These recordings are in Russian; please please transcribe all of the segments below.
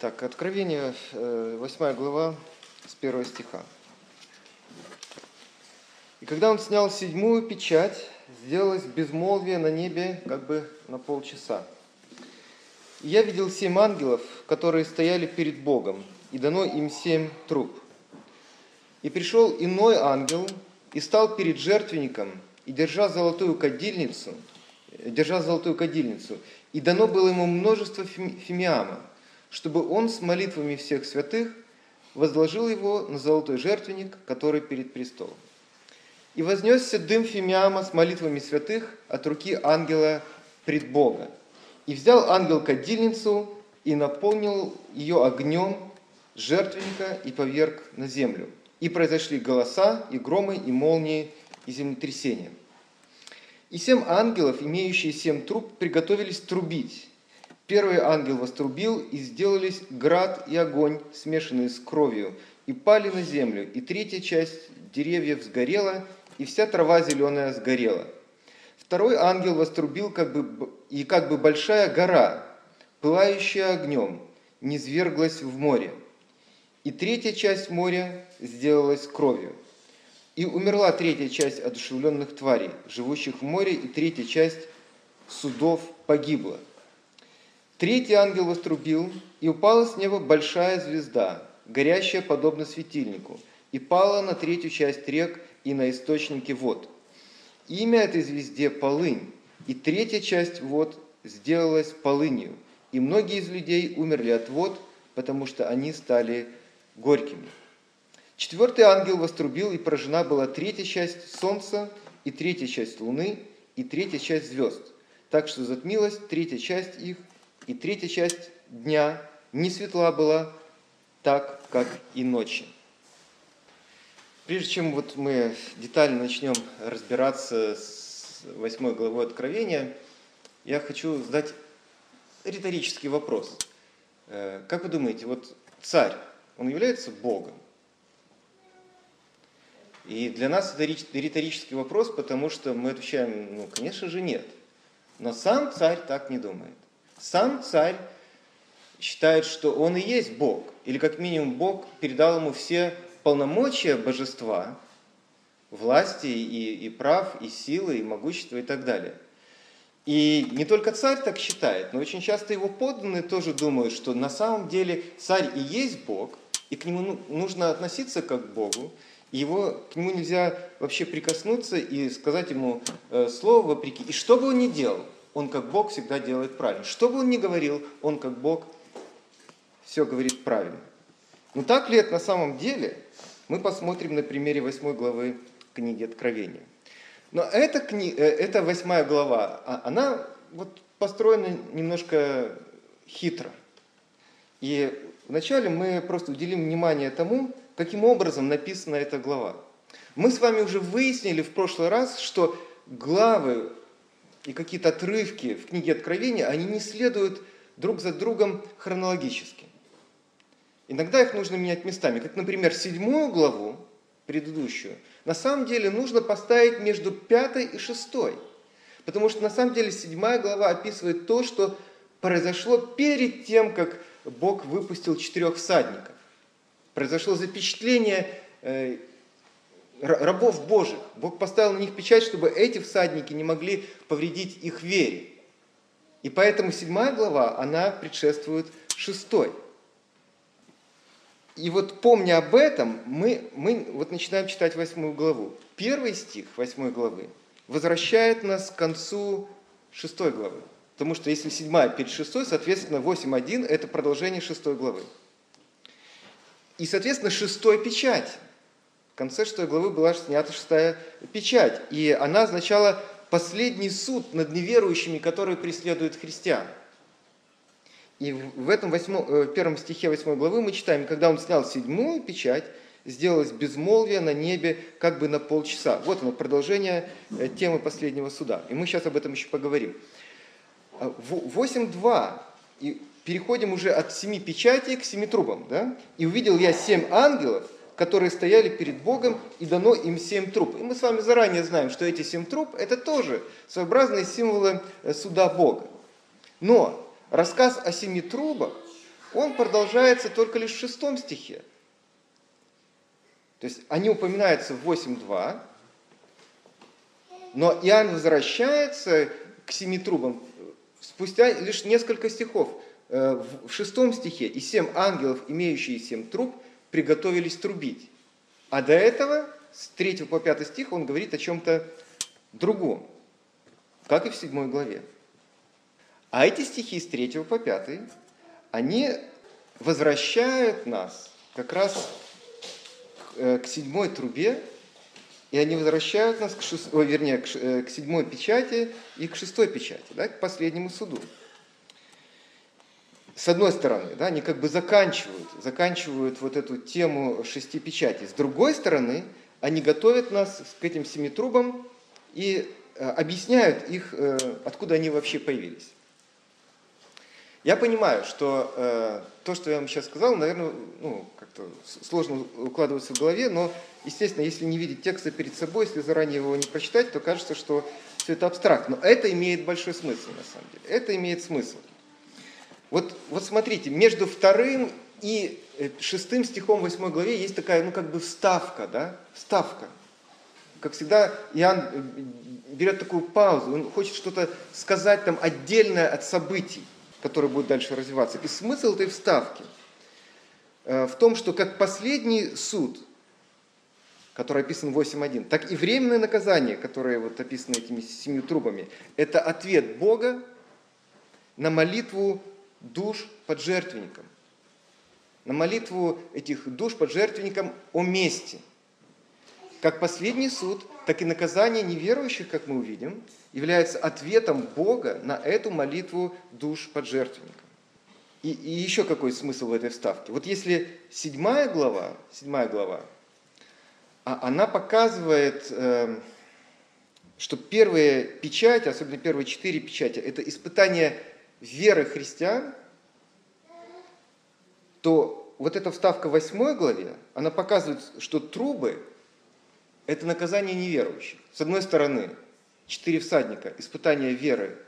Так, Откровение, 8 глава, с 1 стиха. «И когда он снял седьмую печать, сделалось безмолвие на небе как бы на полчаса. И я видел семь ангелов, которые стояли перед Богом, и дано им семь труб. И пришел иной ангел, и стал перед жертвенником, и держа золотую кадильницу, держа золотую кадильницу, и дано было ему множество фимиама, чтобы он с молитвами всех святых возложил его на золотой жертвенник, который перед престолом. И вознесся дым фимиама с молитвами святых от руки ангела пред Бога. И взял ангел кадильницу и наполнил ее огнем жертвенника и поверг на землю. И произошли голоса, и громы, и молнии, и землетрясения. И семь ангелов, имеющие семь труб, приготовились трубить. Первый ангел вострубил, и сделались град и огонь, смешанные с кровью, и пали на землю, и третья часть деревьев сгорела, и вся трава зеленая сгорела. Второй ангел вострубил, как бы, и как бы большая гора, пылающая огнем, низверглась в море. И третья часть моря сделалась кровью. И умерла третья часть одушевленных тварей, живущих в море, и третья часть судов погибла. Третий ангел вострубил, и упала с неба большая звезда, горящая подобно светильнику, и пала на третью часть рек и на источники вод. Имя этой звезде – Полынь, и третья часть вод сделалась полынью, и многие из людей умерли от вод, потому что они стали горькими. Четвертый ангел вострубил, и поражена была третья часть солнца, и третья часть луны, и третья часть звезд, так что затмилась третья часть их, и третья часть дня не светла была, так, как и ночи. Прежде чем вот мы детально начнем разбираться с восьмой главой Откровения, я хочу задать риторический вопрос. Э, как вы думаете, вот царь, он является Богом? И для нас это риторический вопрос, потому что мы отвечаем, ну, конечно же, нет. Но сам царь так не думает. Сам царь считает, что он и есть Бог. Или как минимум Бог передал ему все полномочия божества, власти и, и прав, и силы, и могущества и так далее. И не только царь так считает, но очень часто его подданные тоже думают, что на самом деле царь и есть Бог, и к нему ну, нужно относиться как к Богу, его, к нему нельзя вообще прикоснуться и сказать ему э, слово вопреки. И что бы он ни делал, он как Бог всегда делает правильно. Что бы он ни говорил, он как Бог все говорит правильно. Но так ли это на самом деле? Мы посмотрим на примере 8 главы книги Откровения. Но эта, кни... Э, эта 8 глава, а, она вот построена немножко хитро. И вначале мы просто уделим внимание тому, каким образом написана эта глава. Мы с вами уже выяснили в прошлый раз, что главы и какие-то отрывки в книге Откровения, они не следуют друг за другом хронологически. Иногда их нужно менять местами. Как, например, седьмую главу, предыдущую, на самом деле нужно поставить между пятой и шестой. Потому что на самом деле седьмая глава описывает то, что произошло перед тем, как Бог выпустил четырех всадников. Произошло запечатление э, рабов Божьих. Бог поставил на них печать, чтобы эти всадники не могли повредить их вере. И поэтому седьмая глава, она предшествует шестой. И вот помня об этом, мы, мы вот начинаем читать восьмую главу. Первый стих восьмой главы возвращает нас к концу шестой главы. Потому что если седьмая перед шестой, соответственно, 8.1 – это продолжение шестой главы. И, соответственно, шестой печать. В конце шестой главы была снята шестая печать. И она означала последний суд над неверующими, которые преследуют христиан – и в этом восьмом, э, первом стихе 8 главы мы читаем, когда он снял седьмую печать, сделалось безмолвие на небе как бы на полчаса. Вот оно, продолжение э, темы последнего суда. И мы сейчас об этом еще поговорим. 8.2. А, и переходим уже от семи печатей к семи трубам. Да? И увидел я семь ангелов, которые стояли перед Богом, и дано им семь труб. И мы с вами заранее знаем, что эти семь труб – это тоже своеобразные символы э, суда Бога. Но Рассказ о семи трубах, он продолжается только лишь в шестом стихе. То есть они упоминаются в 8.2, но Иоанн возвращается к семи трубам спустя лишь несколько стихов. Э, в шестом стихе «И семь ангелов, имеющие семь труб, приготовились трубить». А до этого, с 3 по 5 стих, он говорит о чем-то другом, как и в 7 главе. А эти стихи с 3 по 5, они возвращают нас как раз к, э, к седьмой трубе, и они возвращают нас, к шест... О, вернее, к, э, к седьмой печати и к шестой печати, да, к последнему суду. С одной стороны, да, они как бы заканчивают, заканчивают вот эту тему шести печатей. С другой стороны, они готовят нас к этим семи трубам и э, объясняют их, э, откуда они вообще появились. Я понимаю, что э, то, что я вам сейчас сказал, наверное, ну, как-то сложно укладываться в голове, но, естественно, если не видеть текста перед собой, если заранее его не прочитать, то кажется, что все это абстрактно. Но это имеет большой смысл, на самом деле. Это имеет смысл. Вот, вот смотрите, между вторым и э, шестым стихом восьмой главе есть такая, ну, как бы вставка, да, вставка. Как всегда, Иоанн э, берет такую паузу, он хочет что-то сказать там отдельное от событий который будет дальше развиваться. И смысл этой вставки э, в том, что как последний суд, который описан в 8.1, так и временное наказание, которое вот описано этими семью трубами, это ответ Бога на молитву душ под жертвенником. На молитву этих душ под жертвенником о мести. Как последний суд, так и наказание неверующих, как мы увидим, является ответом Бога на эту молитву душ под жертвенником. И, и еще какой смысл в этой вставке? Вот если седьмая глава, седьмая глава, а она показывает, э, что первые печати, особенно первые четыре печати, это испытание веры христиан, то вот эта вставка в восьмой главе, она показывает, что трубы – это наказание неверующих. С одной стороны, четыре всадника, испытание веры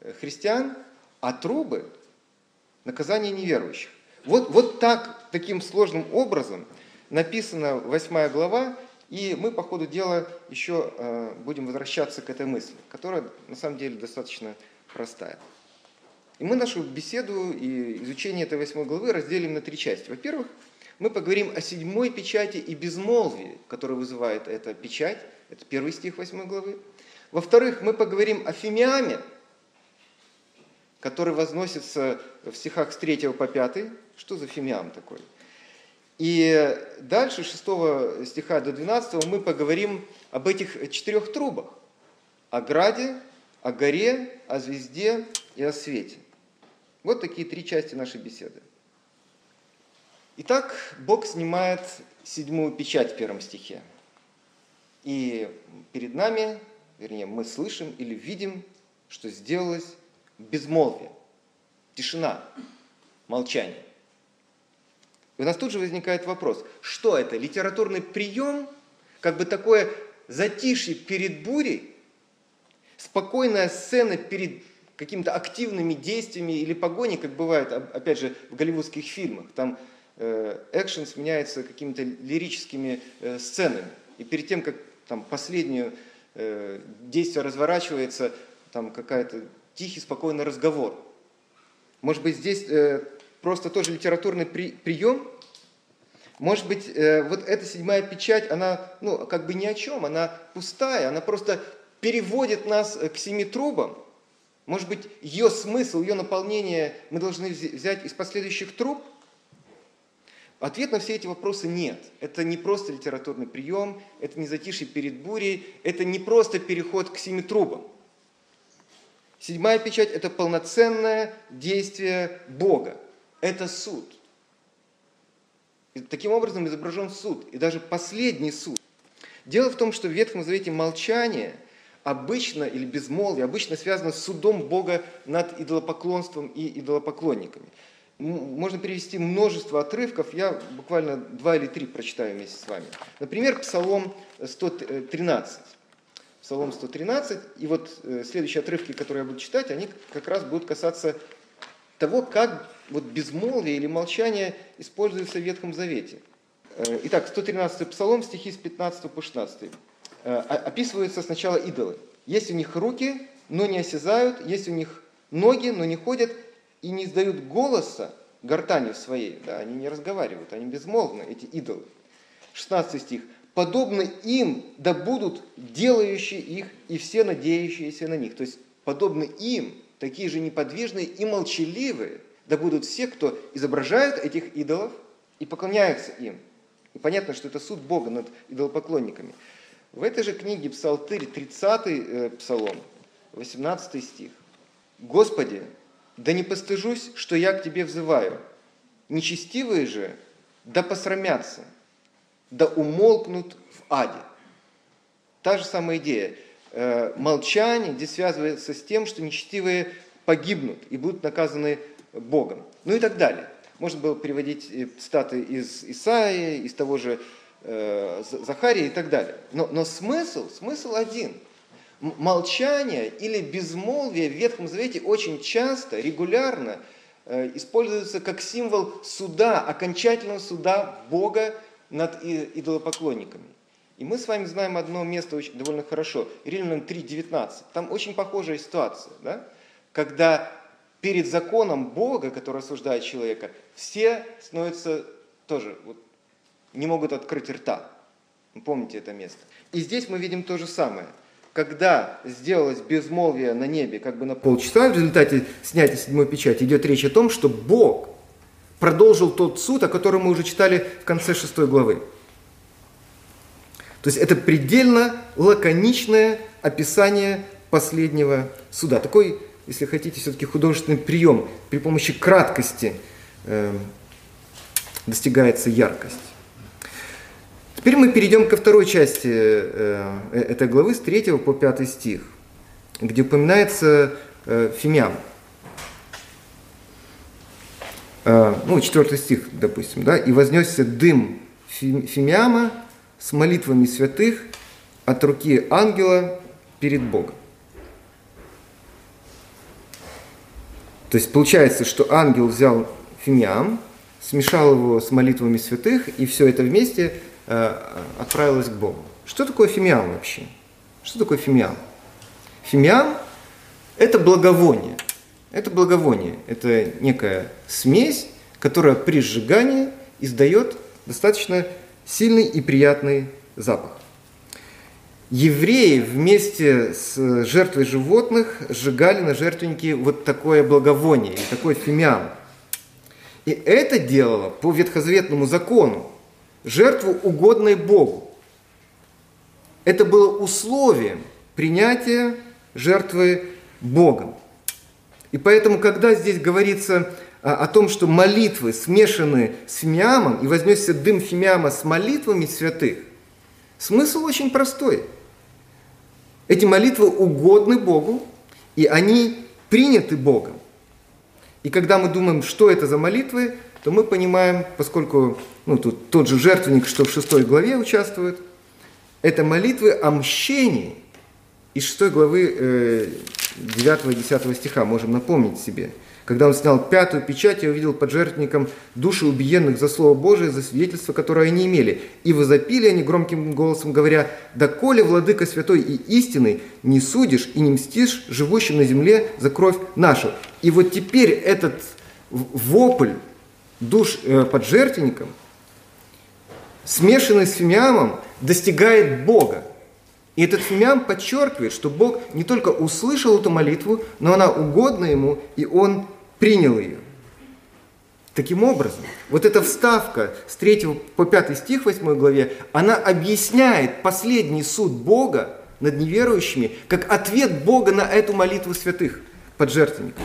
э, христиан, а трубы – наказание неверующих. Вот, вот так, таким сложным образом написана восьмая глава, и мы по ходу дела еще э, будем возвращаться к этой мысли, которая на самом деле достаточно простая. И мы нашу беседу и изучение этой восьмой главы разделим на три части. Во-первых, мы поговорим о седьмой печати и безмолвии, которое вызывает эта печать. Это первый стих восьмой главы. Во-вторых, мы поговорим о фимиаме, который возносится в стихах с 3 по 5. Что за фимиам такой? И дальше, с 6 стиха до 12, мы поговорим об этих четырех трубах. О граде, о горе, о звезде и о свете. Вот такие три части нашей беседы. Итак, Бог снимает седьмую печать в первом стихе. И перед нами вернее, мы слышим или видим, что сделалось безмолвие, тишина, молчание. И у нас тут же возникает вопрос, что это, литературный прием, как бы такое затишье перед бурей, спокойная сцена перед какими-то активными действиями или погоней, как бывает, опять же, в голливудских фильмах. Там э, экшен сменяется какими-то лирическими э, сценами. И перед тем, как там последнюю Э, действие разворачивается, там какая-то тихий, спокойный разговор. Может быть, здесь просто тоже литературный при, прием? Может быть, э, вот эта седьмая печать, она, ну, как бы ни о чем, она пустая, она просто переводит нас к семи трубам. Может быть, ее смысл, ее наполнение мы должны взять из последующих труб? Ответ на все эти вопросы нет. Это не просто литературный прием, это не затишье перед бурей, это не просто переход к семи трубам. Седьмая печать – это полноценное действие Бога. Это суд. И таким образом изображен суд, и даже последний суд. Дело в том, что в Ветхом Завете молчание обычно, или безмолвие, обычно связано с судом Бога над идолопоклонством и идолопоклонниками можно перевести множество отрывков, я буквально два или три прочитаю вместе с вами. Например, Псалом 113. Псалом 113, и вот э, следующие отрывки, которые я буду читать, они как раз будут касаться того, как вот безмолвие или молчание используется в Ветхом Завете. Э, итак, 113 Псалом, стихи с 15 по 16. Э, описываются сначала идолы. Есть у них руки, но не осязают, есть у них ноги, но не ходят и не издают голоса гортанью своей. Да, они не разговаривают, они безмолвны, эти идолы. 16 стих. «Подобны им да будут делающие их и все надеющиеся на них». То есть, подобны им, такие же неподвижные и молчаливые, да будут все, кто изображают этих идолов и поклоняются им. И понятно, что это суд Бога над идолопоклонниками. В этой же книге Псалтырь, 30 э, псалом, 18 стих. «Господи, да не постыжусь, что я к Тебе взываю. Нечестивые же да посрамятся, да умолкнут в аде». Та же самая идея. Э, молчание здесь связывается с тем, что нечестивые погибнут и будут наказаны Богом. Ну и так далее. Можно было приводить э, статы из Исаии, из того же э, Захария и так далее. Но, но смысл, смысл один. Молчание или безмолвие в Ветхом Завете очень часто, регулярно э, используется как символ суда, окончательного суда Бога над идолопоклонниками. И мы с вами знаем одно место очень, довольно хорошо, Римлянам 3.19. Там очень похожая ситуация, да? когда перед законом Бога, который осуждает человека, все становятся тоже, вот, не могут открыть рта. Помните это место. И здесь мы видим то же самое. Когда сделалось безмолвие на небе как бы на полчаса, в результате снятия седьмой печати, идет речь о том, что Бог продолжил тот суд, о котором мы уже читали в конце шестой главы. То есть это предельно лаконичное описание последнего суда. Такой если хотите, все-таки художественный прием. При помощи краткости э, достигается яркость. Теперь мы перейдем ко второй части э, э этой главы, с 3 по 5 стих, где упоминается э. Э, ну, 4 стих, допустим, да, «И вознесся дым Фимиама с молитвами святых от руки ангела перед Богом». То есть получается, что ангел взял фимиам, смешал его с молитвами святых, и все это вместе э, отправилось к Богу. Что такое фимиам вообще? Что такое фимиам? Фимиам – это благовоние. Это благовоние. Это некая смесь, которая при сжигании издает достаточно сильный и приятный запах евреи вместе с жертвой животных сжигали на жертвеннике вот такое благовоние, такой фимиам. И это делало по ветхозаветному закону жертву угодной Богу. Это было условием принятия жертвы Богом. И поэтому, когда здесь говорится о том, что молитвы смешаны с фимиамом, и возьмется дым фимиама с молитвами святых, смысл очень простой – эти молитвы угодны Богу, и они приняты Богом. И когда мы думаем, что это за молитвы, то мы понимаем, поскольку ну, тут тот же жертвенник, что в шестой главе участвует, это молитвы о мщении. Из шестой главы э, 9-10 стиха можем напомнить себе – когда он снял пятую печать, я увидел под жертвенником души убиенных за Слово Божие, за свидетельство, которое они имели. И возопили они громким голосом, говоря, «Да коли, Владыка Святой и истинный, не судишь и не мстишь живущим на земле за кровь нашу». И вот теперь этот вопль душ э, под жертвенником, смешанный с фимиамом, достигает Бога. И этот фимиам подчеркивает, что Бог не только услышал эту молитву, но она угодна ему, и он принял ее. Таким образом, вот эта вставка с 3 по 5 стих 8 главе, она объясняет последний суд Бога над неверующими, как ответ Бога на эту молитву святых под жертвенником.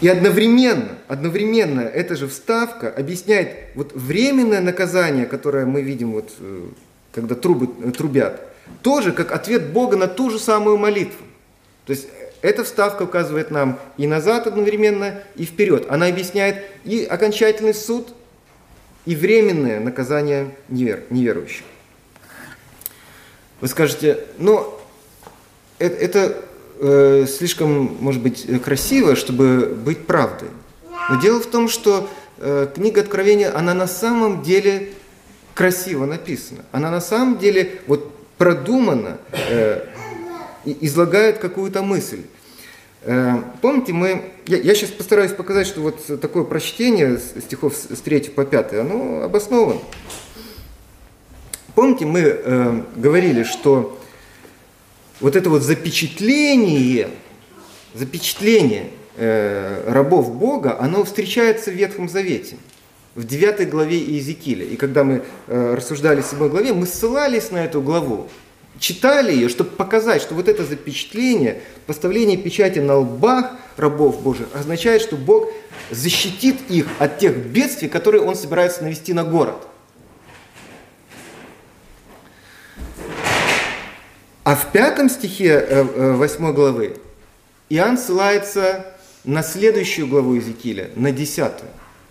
И одновременно, одновременно эта же вставка объясняет вот временное наказание, которое мы видим, вот, э, когда трубы, э, трубят, тоже как ответ Бога на ту же самую молитву. То есть эта вставка указывает нам и назад одновременно, и вперед. Она объясняет и окончательный суд, и временное наказание невер, неверующих. Вы скажете, но это, это э, слишком, может быть, красиво, чтобы быть правдой. Но дело в том, что э, книга Откровения, она на самом деле красиво написана. Она на самом деле вот продумана, э, излагает какую-то мысль. Э, помните, мы, я, я сейчас постараюсь показать, что вот такое прочтение стихов с 3 по 5, оно обосновано. Помните, мы э, говорили, что вот это вот запечатление, запечатление э, рабов Бога, оно встречается в Ветхом Завете, в 9 главе Иезекииля. И когда мы э, рассуждали в 7 главе, мы ссылались на эту главу, читали ее, чтобы показать, что вот это запечатление, поставление печати на лбах рабов Божьих означает, что Бог защитит их от тех бедствий, которые Он собирается навести на город. А в пятом стихе э, э, восьмой главы Иоанн ссылается на следующую главу Иезекииля, на десятую.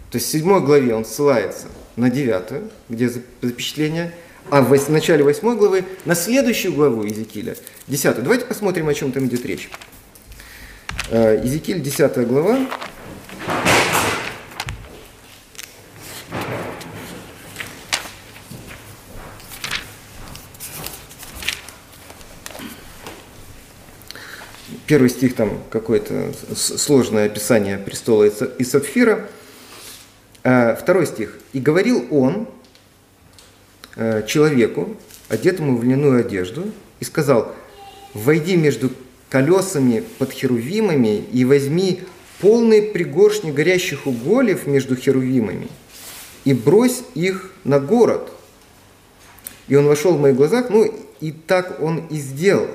То есть в седьмой главе он ссылается на девятую, где запечатление, а в начале восьмой главы на следующую главу Иезекииля, десятую. Давайте посмотрим, о чем там идет речь. Э, Иезекииль, десятая глава, Первый стих там какое-то сложное описание престола и сапфира. А второй стих. «И говорил он э, человеку, одетому в льняную одежду, и сказал, войди между колесами под херувимами и возьми полные пригоршни горящих уголев между херувимами и брось их на город. И он вошел в моих глазах, ну и так он и сделал.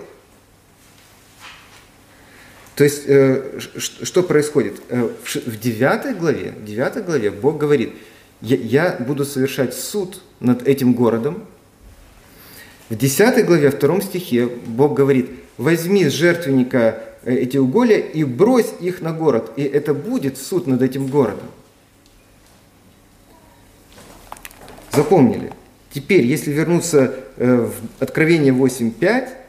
То есть, э, что происходит? Э, в 9 главе, в 9 главе Бог говорит, я, буду совершать суд над этим городом. В 10 главе, в втором стихе Бог говорит, возьми с жертвенника э, эти уголья и брось их на город, и это будет суд над этим городом. Запомнили? Теперь, если вернуться в Откровение 8.5,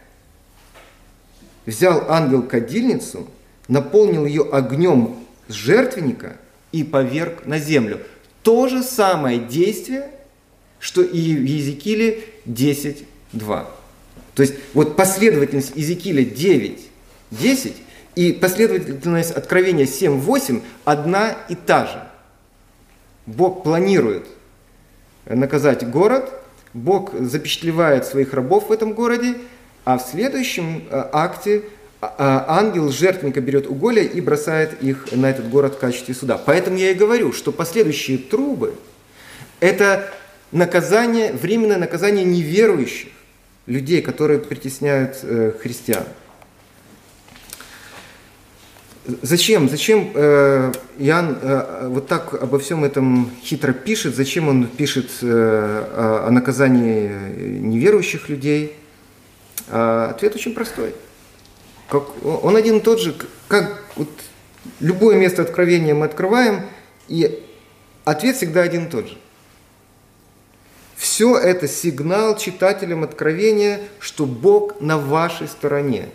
взял ангел кадильницу, наполнил ее огнем с жертвенника и поверг на землю. То же самое действие, что и в Езекииле 10.2. То есть вот последовательность Езекииля 9, 10 и последовательность Откровения 7.8 одна и та же. Бог планирует наказать город, Бог запечатлевает своих рабов в этом городе, а в следующем э, акте а, а, ангел жертвенника берет уголья и бросает их на этот город в качестве суда. Поэтому я и говорю, что последующие трубы – это наказание, временное наказание неверующих людей, которые притесняют э, христиан. Зачем? Зачем э, Иоанн вот так обо всем этом хитро пишет? Зачем он пишет о наказании неверующих людей? А ответ очень простой. Как, он один и тот же, как вот любое место откровения мы открываем, и ответ всегда один и тот же. Все это сигнал читателям откровения, что Бог на вашей стороне.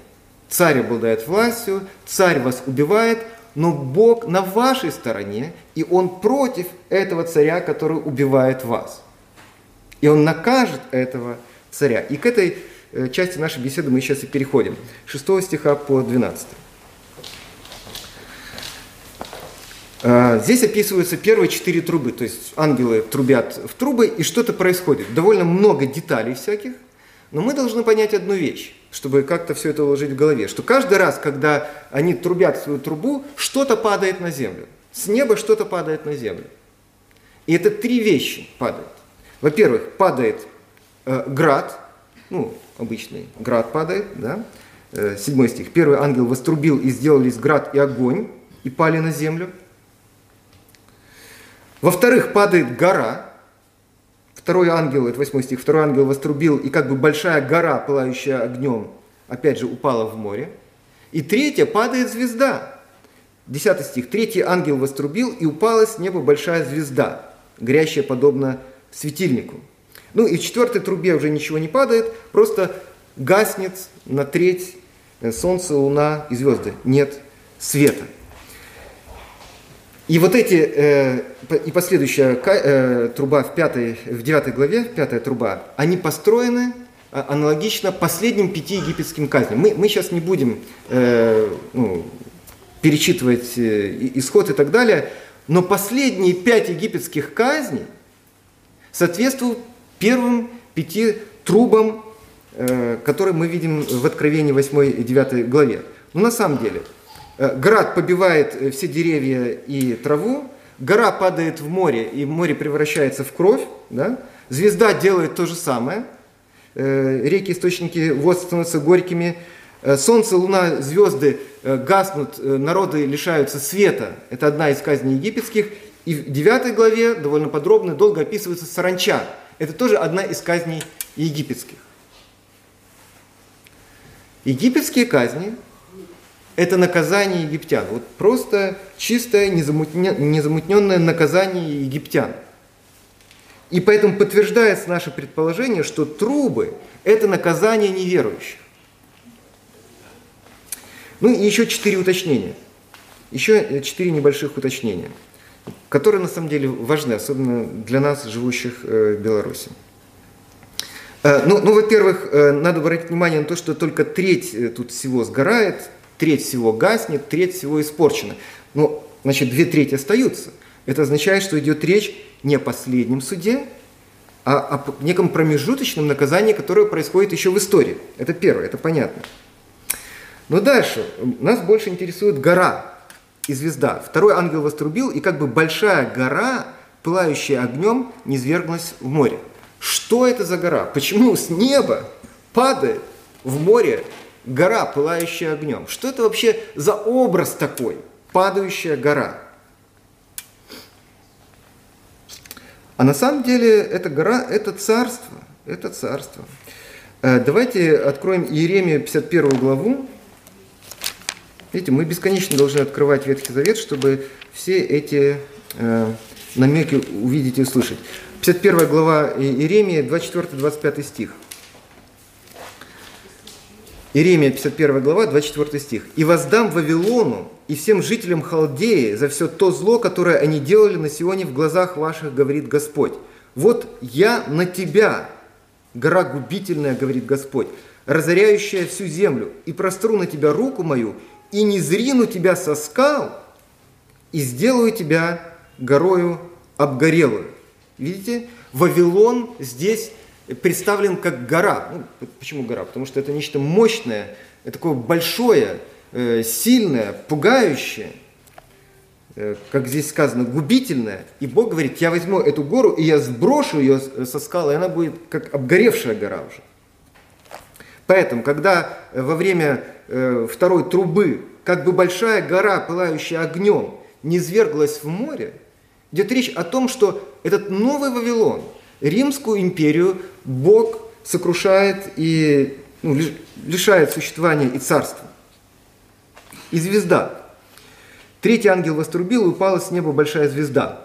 Царь обладает властью, царь вас убивает, но Бог на вашей стороне, и Он против этого царя, который убивает вас. И Он накажет этого царя. И к этой части нашей беседы мы сейчас и переходим. 6 стиха по 12. А, здесь описываются первые четыре трубы, то есть ангелы трубят в трубы, и что-то происходит. Довольно много деталей всяких, но мы должны понять одну вещь, чтобы как-то все это уложить в голове, что каждый раз, когда они трубят свою трубу, что-то падает на землю. С неба что-то падает на землю. И это три вещи падают. Во-первых, падает э, град, ну, обычный град падает, да, э, седьмой стих. Первый ангел вострубил и сделались град и огонь, и пали на землю. Во-вторых, падает гора. Второй ангел, это восьмой стих, второй ангел вострубил, и как бы большая гора, пылающая огнем, опять же упала в море. И третье, падает звезда. Десятый стих. Третий ангел вострубил, и упала с неба большая звезда, горящая подобно светильнику. Ну и в четвертой трубе уже ничего не падает, просто гаснет на треть э, солнце, луна и звезды. Нет света. И вот эти, э, и последующая э, труба в, пятой, в девятой главе, пятая труба, они построены а, аналогично последним пяти египетским казням. Мы, мы сейчас не будем э, ну, перечитывать э, исход и так далее, но последние пять египетских казней соответствуют первым пяти трубам, э, которые мы видим в Откровении 8 и 9 главе. Но на самом деле – Э, град побивает э, все деревья и траву, гора падает в море, и море превращается в кровь, да? звезда делает то же самое, реки, источники вод становятся горькими, солнце, луна, звезды гаснут, народы лишаются света. Это одна из казней египетских. И в 9 главе довольно подробно, долго описывается саранча. Это тоже одна из казней египетских. Египетские казни это наказание египтян. Вот просто чистое, незамутненное наказание египтян. И поэтому подтверждается наше предположение, что трубы – это наказание неверующих. Ну и еще четыре уточнения. Еще четыре небольших уточнения, которые на самом деле важны, особенно для нас, живущих э, в Беларуси. Э, ну, ну во-первых, э, надо обратить внимание на то, что только треть тут всего сгорает, треть всего гаснет, треть всего испорчена. Ну, значит, две трети остаются. Это означает, что идет речь не о последнем суде, а о неком промежуточном наказании, которое происходит еще в истории. Это первое, это понятно. Но дальше нас больше интересует гора и звезда. Второй ангел вострубил, и как бы большая гора, пылающая огнем, низвергнулась в море. Что это за гора? Почему с неба падает в море гора, пылающая огнем. Что это вообще за образ такой? Падающая гора. А на самом деле эта гора – это царство. Это царство. Э, давайте откроем Иеремию 51 главу. Видите, мы бесконечно должны открывать Ветхий Завет, чтобы все эти э, намеки увидеть и услышать. 51 глава Иеремии, 24-25 стих. Иеремия 51 глава, 24 стих. «И воздам Вавилону и всем жителям Халдеи за все то зло, которое они делали на Сионе в глазах ваших, говорит Господь. Вот я на тебя, гора губительная, говорит Господь, разоряющая всю землю, и простру на тебя руку мою, и не зрину тебя со скал, и сделаю тебя горою обгорелую». Видите? Вавилон здесь представлен как гора. Ну, почему гора? Потому что это нечто мощное, такое большое, э, сильное, пугающее, э, как здесь сказано, губительное. И Бог говорит, я возьму эту гору, и я сброшу ее со скалы, и она будет как обгоревшая гора уже. Поэтому, когда во время э, второй трубы, как бы большая гора, пылающая огнем, низверглась в море, идет речь о том, что этот новый Вавилон – Римскую империю Бог сокрушает и ну, лишает существования и царства. И звезда. Третий ангел вострубил, и упала с неба большая звезда.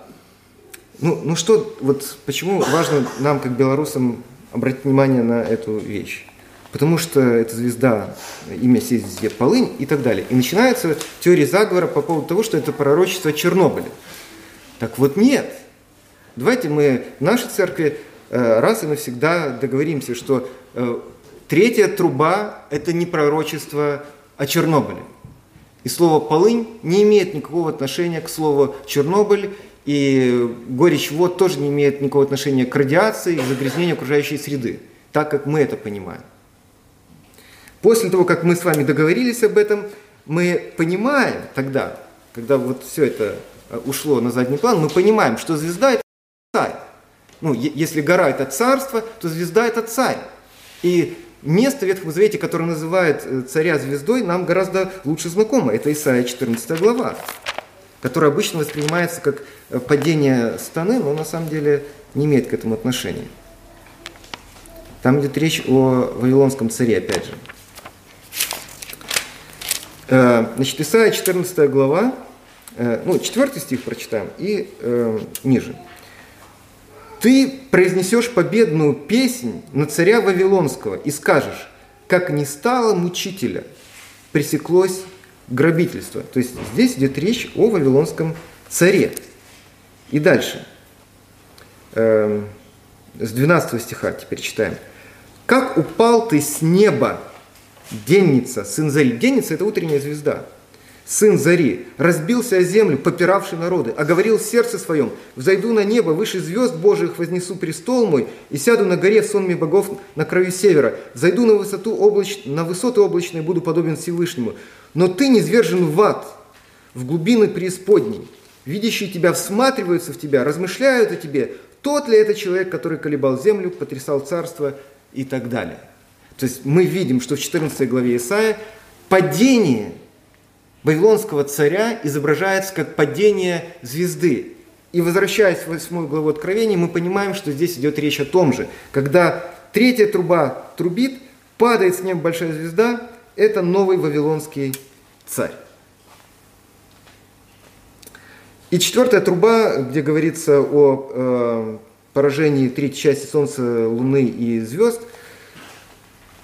Ну, ну что, вот почему важно нам, как белорусам, обратить внимание на эту вещь? Потому что эта звезда, имя сесть везде полынь и так далее. И начинается теория заговора по поводу того, что это пророчество Чернобыля. Так вот нет – Давайте мы в нашей церкви э, раз и навсегда договоримся, что э, третья труба – это не пророчество о Чернобыле. И слово «полынь» не имеет никакого отношения к слову «Чернобыль», и горечь вод тоже не имеет никакого отношения к радиации и загрязнению окружающей среды, так как мы это понимаем. После того, как мы с вами договорились об этом, мы понимаем тогда, когда вот все это э, ушло на задний план, мы понимаем, что звезда – это царь. Ну, если гора – это царство, то звезда – это царь. И место в Ветхом которое называет э, царя звездой, нам гораздо лучше знакомо. Это Исаия 14 глава, которая обычно воспринимается как э, падение станы, но на самом деле не имеет к этому отношения. Там идет речь о Вавилонском царе, опять же. Э, значит, Исаия 14 глава, ну, 4 стих прочитаем и э, ниже. Ты произнесешь победную песнь на царя Вавилонского и скажешь, как не стало мучителя, пресеклось грабительство. То есть здесь идет речь о Вавилонском царе. И дальше. Эм, с 12 стиха теперь читаем. «Как упал ты с неба, денница, сын зари». Денница – это утренняя звезда сын Зари, разбился о землю, попиравший народы, а говорил в сердце своем, «Взойду на небо, выше звезд Божиих вознесу престол мой, и сяду на горе сонми богов на краю севера, зайду на, высоту облач... на высоты облачные, буду подобен Всевышнему. Но ты не свержен в ад, в глубины преисподней. Видящие тебя всматриваются в тебя, размышляют о тебе, тот ли это человек, который колебал землю, потрясал царство и так далее. То есть мы видим, что в 14 главе Исаия падение – Вавилонского царя изображается как падение звезды. И возвращаясь в 8 главу Откровения, мы понимаем, что здесь идет речь о том же. Когда третья труба трубит, падает с неба большая звезда, это новый Вавилонский царь. И четвертая труба, где говорится о э, поражении третьей части Солнца, Луны и звезд,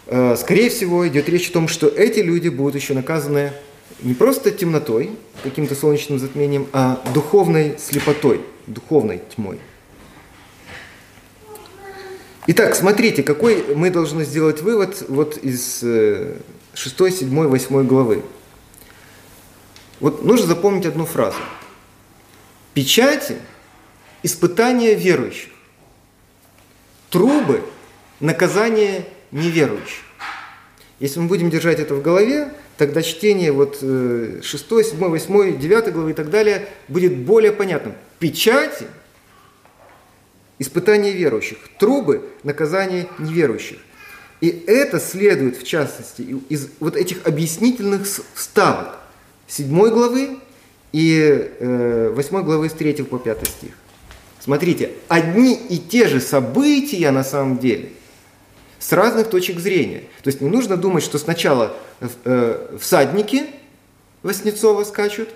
скорее всего, идет речь о том, что эти люди будут еще наказаны не просто темнотой, каким-то солнечным затмением, а духовной слепотой, духовной тьмой. Итак, смотрите, какой мы должны сделать вывод вот из 6, 7, 8 главы. Вот нужно запомнить одну фразу. Печати – испытания верующих. Трубы – наказание неверующих. Если мы будем держать это в голове, тогда чтение вот 6, 7, 8, 9 главы и так далее будет более понятным. Печати – испытание верующих, трубы – наказание неверующих. И это следует, в частности, из вот этих объяснительных вставок 7 главы и 8 главы с 3 по 5 стих. Смотрите, одни и те же события на самом деле – с разных точек зрения. То есть не нужно думать, что сначала э, всадники Воснецова скачут,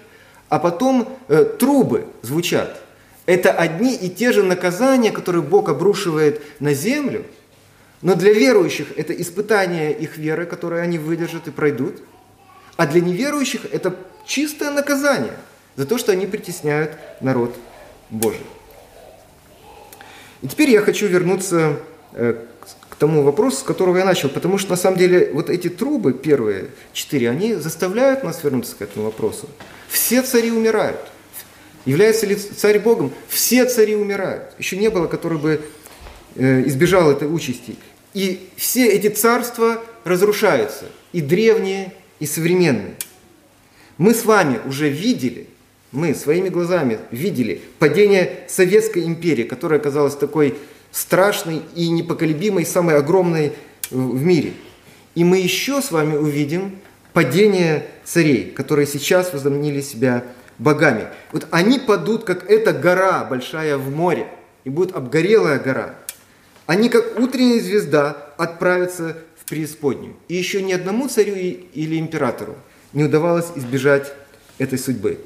а потом э, трубы звучат. Это одни и те же наказания, которые Бог обрушивает на землю, но для верующих это испытание их веры, которое они выдержат и пройдут, а для неверующих это чистое наказание за то, что они притесняют народ Божий. И теперь я хочу вернуться э, к тому вопросу, с которого я начал, потому что на самом деле вот эти трубы, первые четыре, они заставляют нас вернуться к этому вопросу. Все цари умирают. Является ли царь Богом? Все цари умирают. Еще не было, который бы э, избежал этой участи. И все эти царства разрушаются, и древние, и современные. Мы с вами уже видели, мы своими глазами видели падение Советской империи, которая оказалась такой страшной и непоколебимой, самой огромной в мире. И мы еще с вами увидим падение царей, которые сейчас возомнили себя богами. Вот они падут, как эта гора большая в море, и будет обгорелая гора. Они, как утренняя звезда, отправятся в преисподнюю. И еще ни одному царю или императору не удавалось избежать этой судьбы.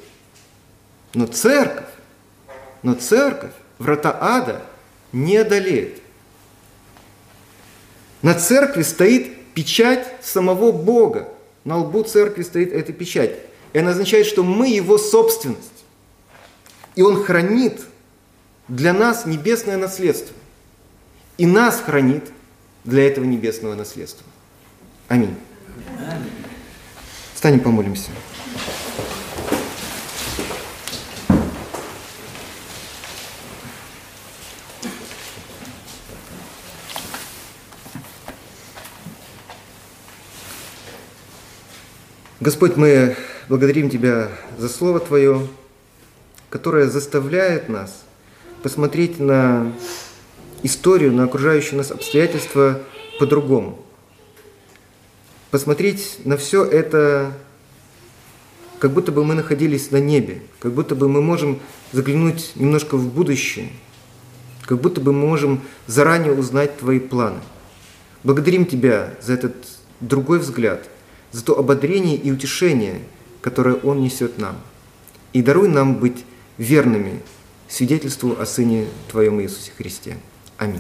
Но церковь, но церковь, врата ада – не одолеет. На церкви стоит печать самого Бога. На лбу церкви стоит эта печать. И она означает, что мы его собственность. И он хранит для нас небесное наследство. И нас хранит для этого небесного наследства. Аминь. Встанем, помолимся. Господь, мы благодарим Тебя за Слово Твое, которое заставляет нас посмотреть на историю, на окружающие нас обстоятельства по-другому. Посмотреть на все это, как будто бы мы находились на небе, как будто бы мы можем заглянуть немножко в будущее, как будто бы мы можем заранее узнать Твои планы. Благодарим Тебя за этот другой взгляд – за то ободрение и утешение, которое Он несет нам. И даруй нам быть верными свидетельству о Сыне Твоем Иисусе Христе. Аминь.